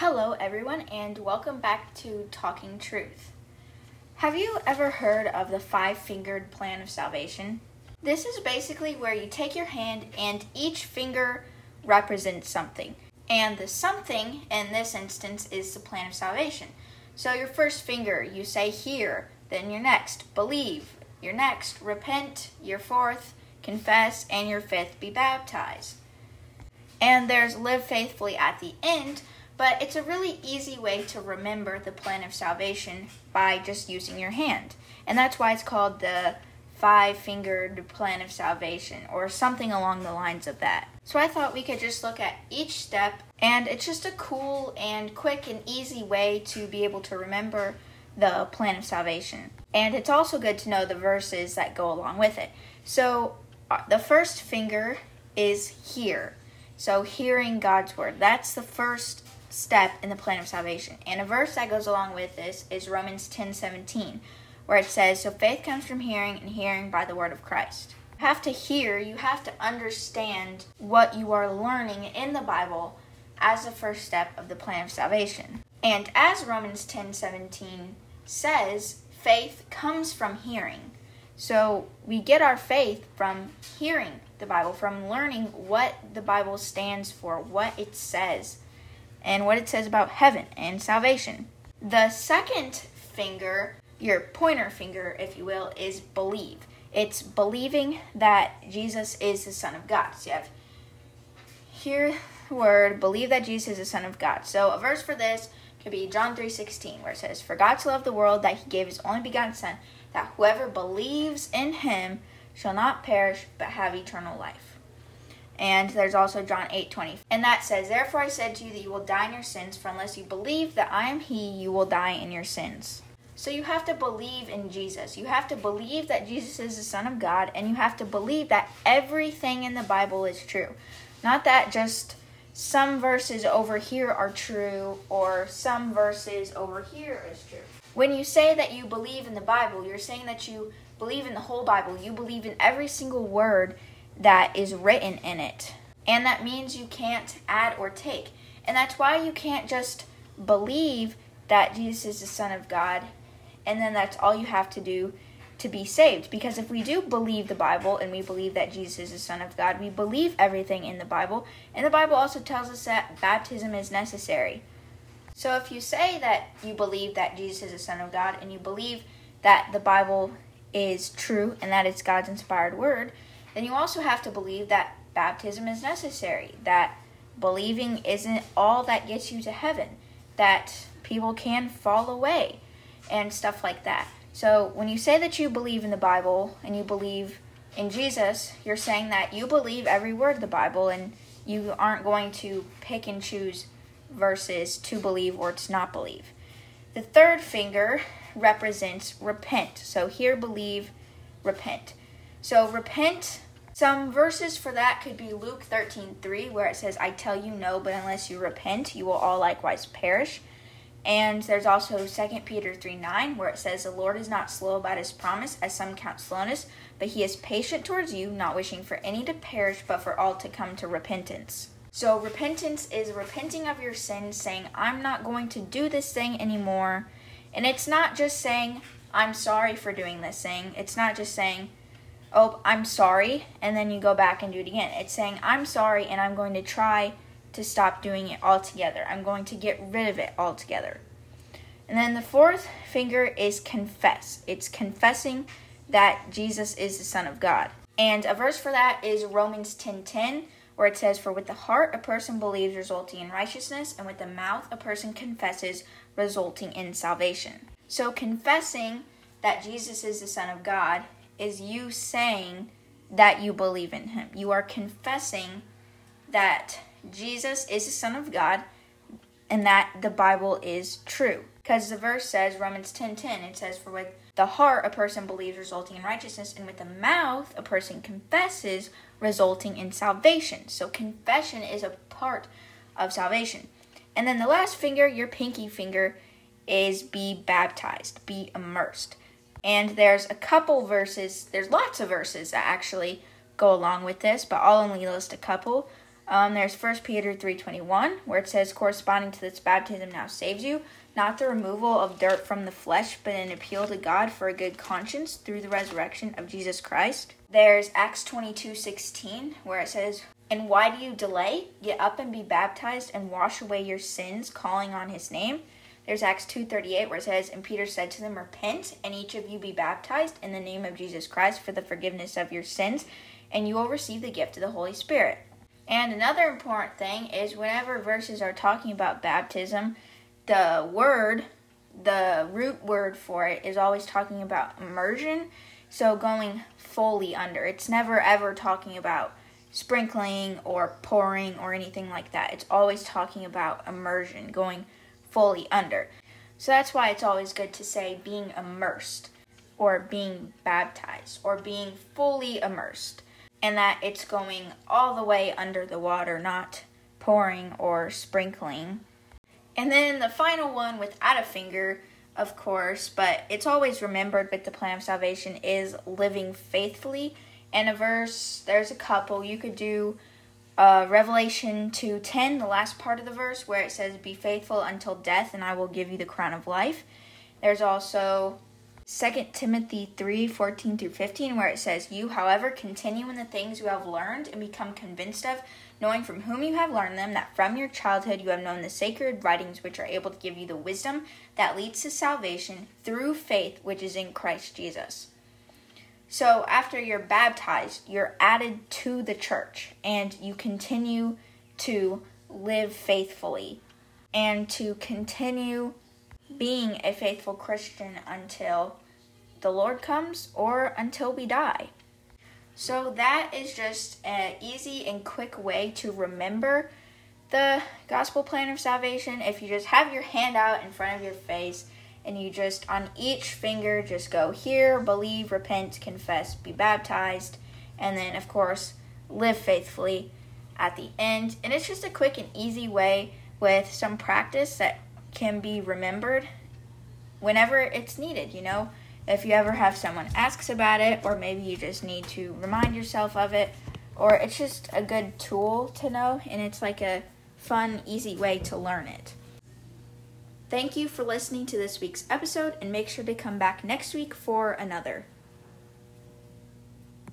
Hello, everyone, and welcome back to Talking Truth. Have you ever heard of the five fingered plan of salvation? This is basically where you take your hand and each finger represents something. And the something in this instance is the plan of salvation. So your first finger, you say hear, then your next, believe, your next, repent, your fourth, confess, and your fifth, be baptized. And there's live faithfully at the end, but it's a really easy way to remember the plan of salvation by just using your hand. And that's why it's called the five fingered plan of salvation or something along the lines of that. So I thought we could just look at each step, and it's just a cool and quick and easy way to be able to remember the plan of salvation. And it's also good to know the verses that go along with it. So uh, the first finger is hear. So hearing God's word. That's the first step in the plan of salvation. And a verse that goes along with this is Romans 10 17, where it says, So faith comes from hearing, and hearing by the word of Christ. You have to hear, you have to understand what you are learning in the Bible as the first step of the plan of salvation. And as Romans 10 17 says, faith comes from hearing. So we get our faith from hearing the Bible, from learning what the Bible stands for, what it says and what it says about heaven and salvation. The second finger, your pointer finger, if you will, is believe. It's believing that Jesus is the Son of God. So you have here the word believe that Jesus is the Son of God. So a verse for this could be John 3:16 where it says, "For God so loved the world that he gave his only begotten son, that whoever believes in him shall not perish but have eternal life." And there's also John 8 20. And that says, Therefore I said to you that you will die in your sins, for unless you believe that I am He, you will die in your sins. So you have to believe in Jesus. You have to believe that Jesus is the Son of God, and you have to believe that everything in the Bible is true. Not that just some verses over here are true, or some verses over here is true. When you say that you believe in the Bible, you're saying that you believe in the whole Bible. You believe in every single word that is written in it. And that means you can't add or take. And that's why you can't just believe that Jesus is the Son of God and then that's all you have to do to be saved. Because if we do believe the Bible and we believe that Jesus is the Son of God, we believe everything in the Bible. And the Bible also tells us that baptism is necessary. So if you say that you believe that Jesus is the Son of God and you believe that the Bible is true and that it's God's inspired word, then you also have to believe that baptism is necessary, that believing isn't all that gets you to heaven, that people can fall away, and stuff like that. So when you say that you believe in the Bible and you believe in Jesus, you're saying that you believe every word of the Bible and you aren't going to pick and choose verses to believe or to not believe. The third finger represents repent. So hear, believe, repent. So repent. Some verses for that could be Luke 13 3, where it says, I tell you no, but unless you repent, you will all likewise perish. And there's also 2 Peter 3 9, where it says, The Lord is not slow about his promise, as some count slowness, but he is patient towards you, not wishing for any to perish, but for all to come to repentance. So, repentance is repenting of your sins, saying, I'm not going to do this thing anymore. And it's not just saying, I'm sorry for doing this thing. It's not just saying, oh, I'm sorry, and then you go back and do it again. It's saying, I'm sorry, and I'm going to try to stop doing it altogether. I'm going to get rid of it altogether. And then the fourth finger is confess. It's confessing that Jesus is the Son of God. And a verse for that is Romans 10:10, 10, where it says, "For with the heart a person believes, resulting in righteousness, and with the mouth a person confesses, resulting in salvation." So confessing that Jesus is the Son of God is you saying that you believe in him. You are confessing that Jesus is the Son of God and that the Bible is true. Because the verse says, Romans 10 10, it says, For with the heart a person believes, resulting in righteousness, and with the mouth a person confesses, resulting in salvation. So confession is a part of salvation. And then the last finger, your pinky finger, is be baptized, be immersed. And there's a couple verses, there's lots of verses that actually go along with this, but I'll only list a couple. Um, there's 1 Peter 3.21, where it says, corresponding to this baptism now saves you, not the removal of dirt from the flesh, but an appeal to God for a good conscience through the resurrection of Jesus Christ. There's Acts 22:16, where it says, "And why do you delay? Get up and be baptized and wash away your sins, calling on his name." There's Acts 2:38 where it says, "And Peter said to them, Repent, and each of you be baptized in the name of Jesus Christ for the forgiveness of your sins, and you will receive the gift of the Holy Spirit." And another important thing is whenever verses are talking about baptism, the word, the root word for it is always talking about immersion, so going fully under. It's never ever talking about sprinkling or pouring or anything like that. It's always talking about immersion, going fully under. So that's why it's always good to say being immersed or being baptized or being fully immersed and that it's going all the way under the water, not pouring or sprinkling. And then the final one without a finger, of course, but it's always remembered with the plan of salvation is living faithfully. And a verse, there's a couple. You could do uh, Revelation 2:10, the last part of the verse where it says, "Be faithful until death, and I will give you the crown of life." There's also 2 Timothy 3 14 through 15, where it says, You, however, continue in the things you have learned and become convinced of, knowing from whom you have learned them, that from your childhood you have known the sacred writings which are able to give you the wisdom that leads to salvation through faith which is in Christ Jesus. So, after you're baptized, you're added to the church and you continue to live faithfully and to continue being a faithful Christian until the Lord comes or until we die. So that is just an easy and quick way to remember the gospel plan of salvation. If you just have your hand out in front of your face and you just on each finger just go hear, believe, repent, confess, be baptized, and then of course live faithfully at the end. And it's just a quick and easy way with some practice that can be remembered whenever it's needed, you know? If you ever have someone asks about it, or maybe you just need to remind yourself of it, or it's just a good tool to know, and it's like a fun, easy way to learn it. Thank you for listening to this week's episode, and make sure to come back next week for another.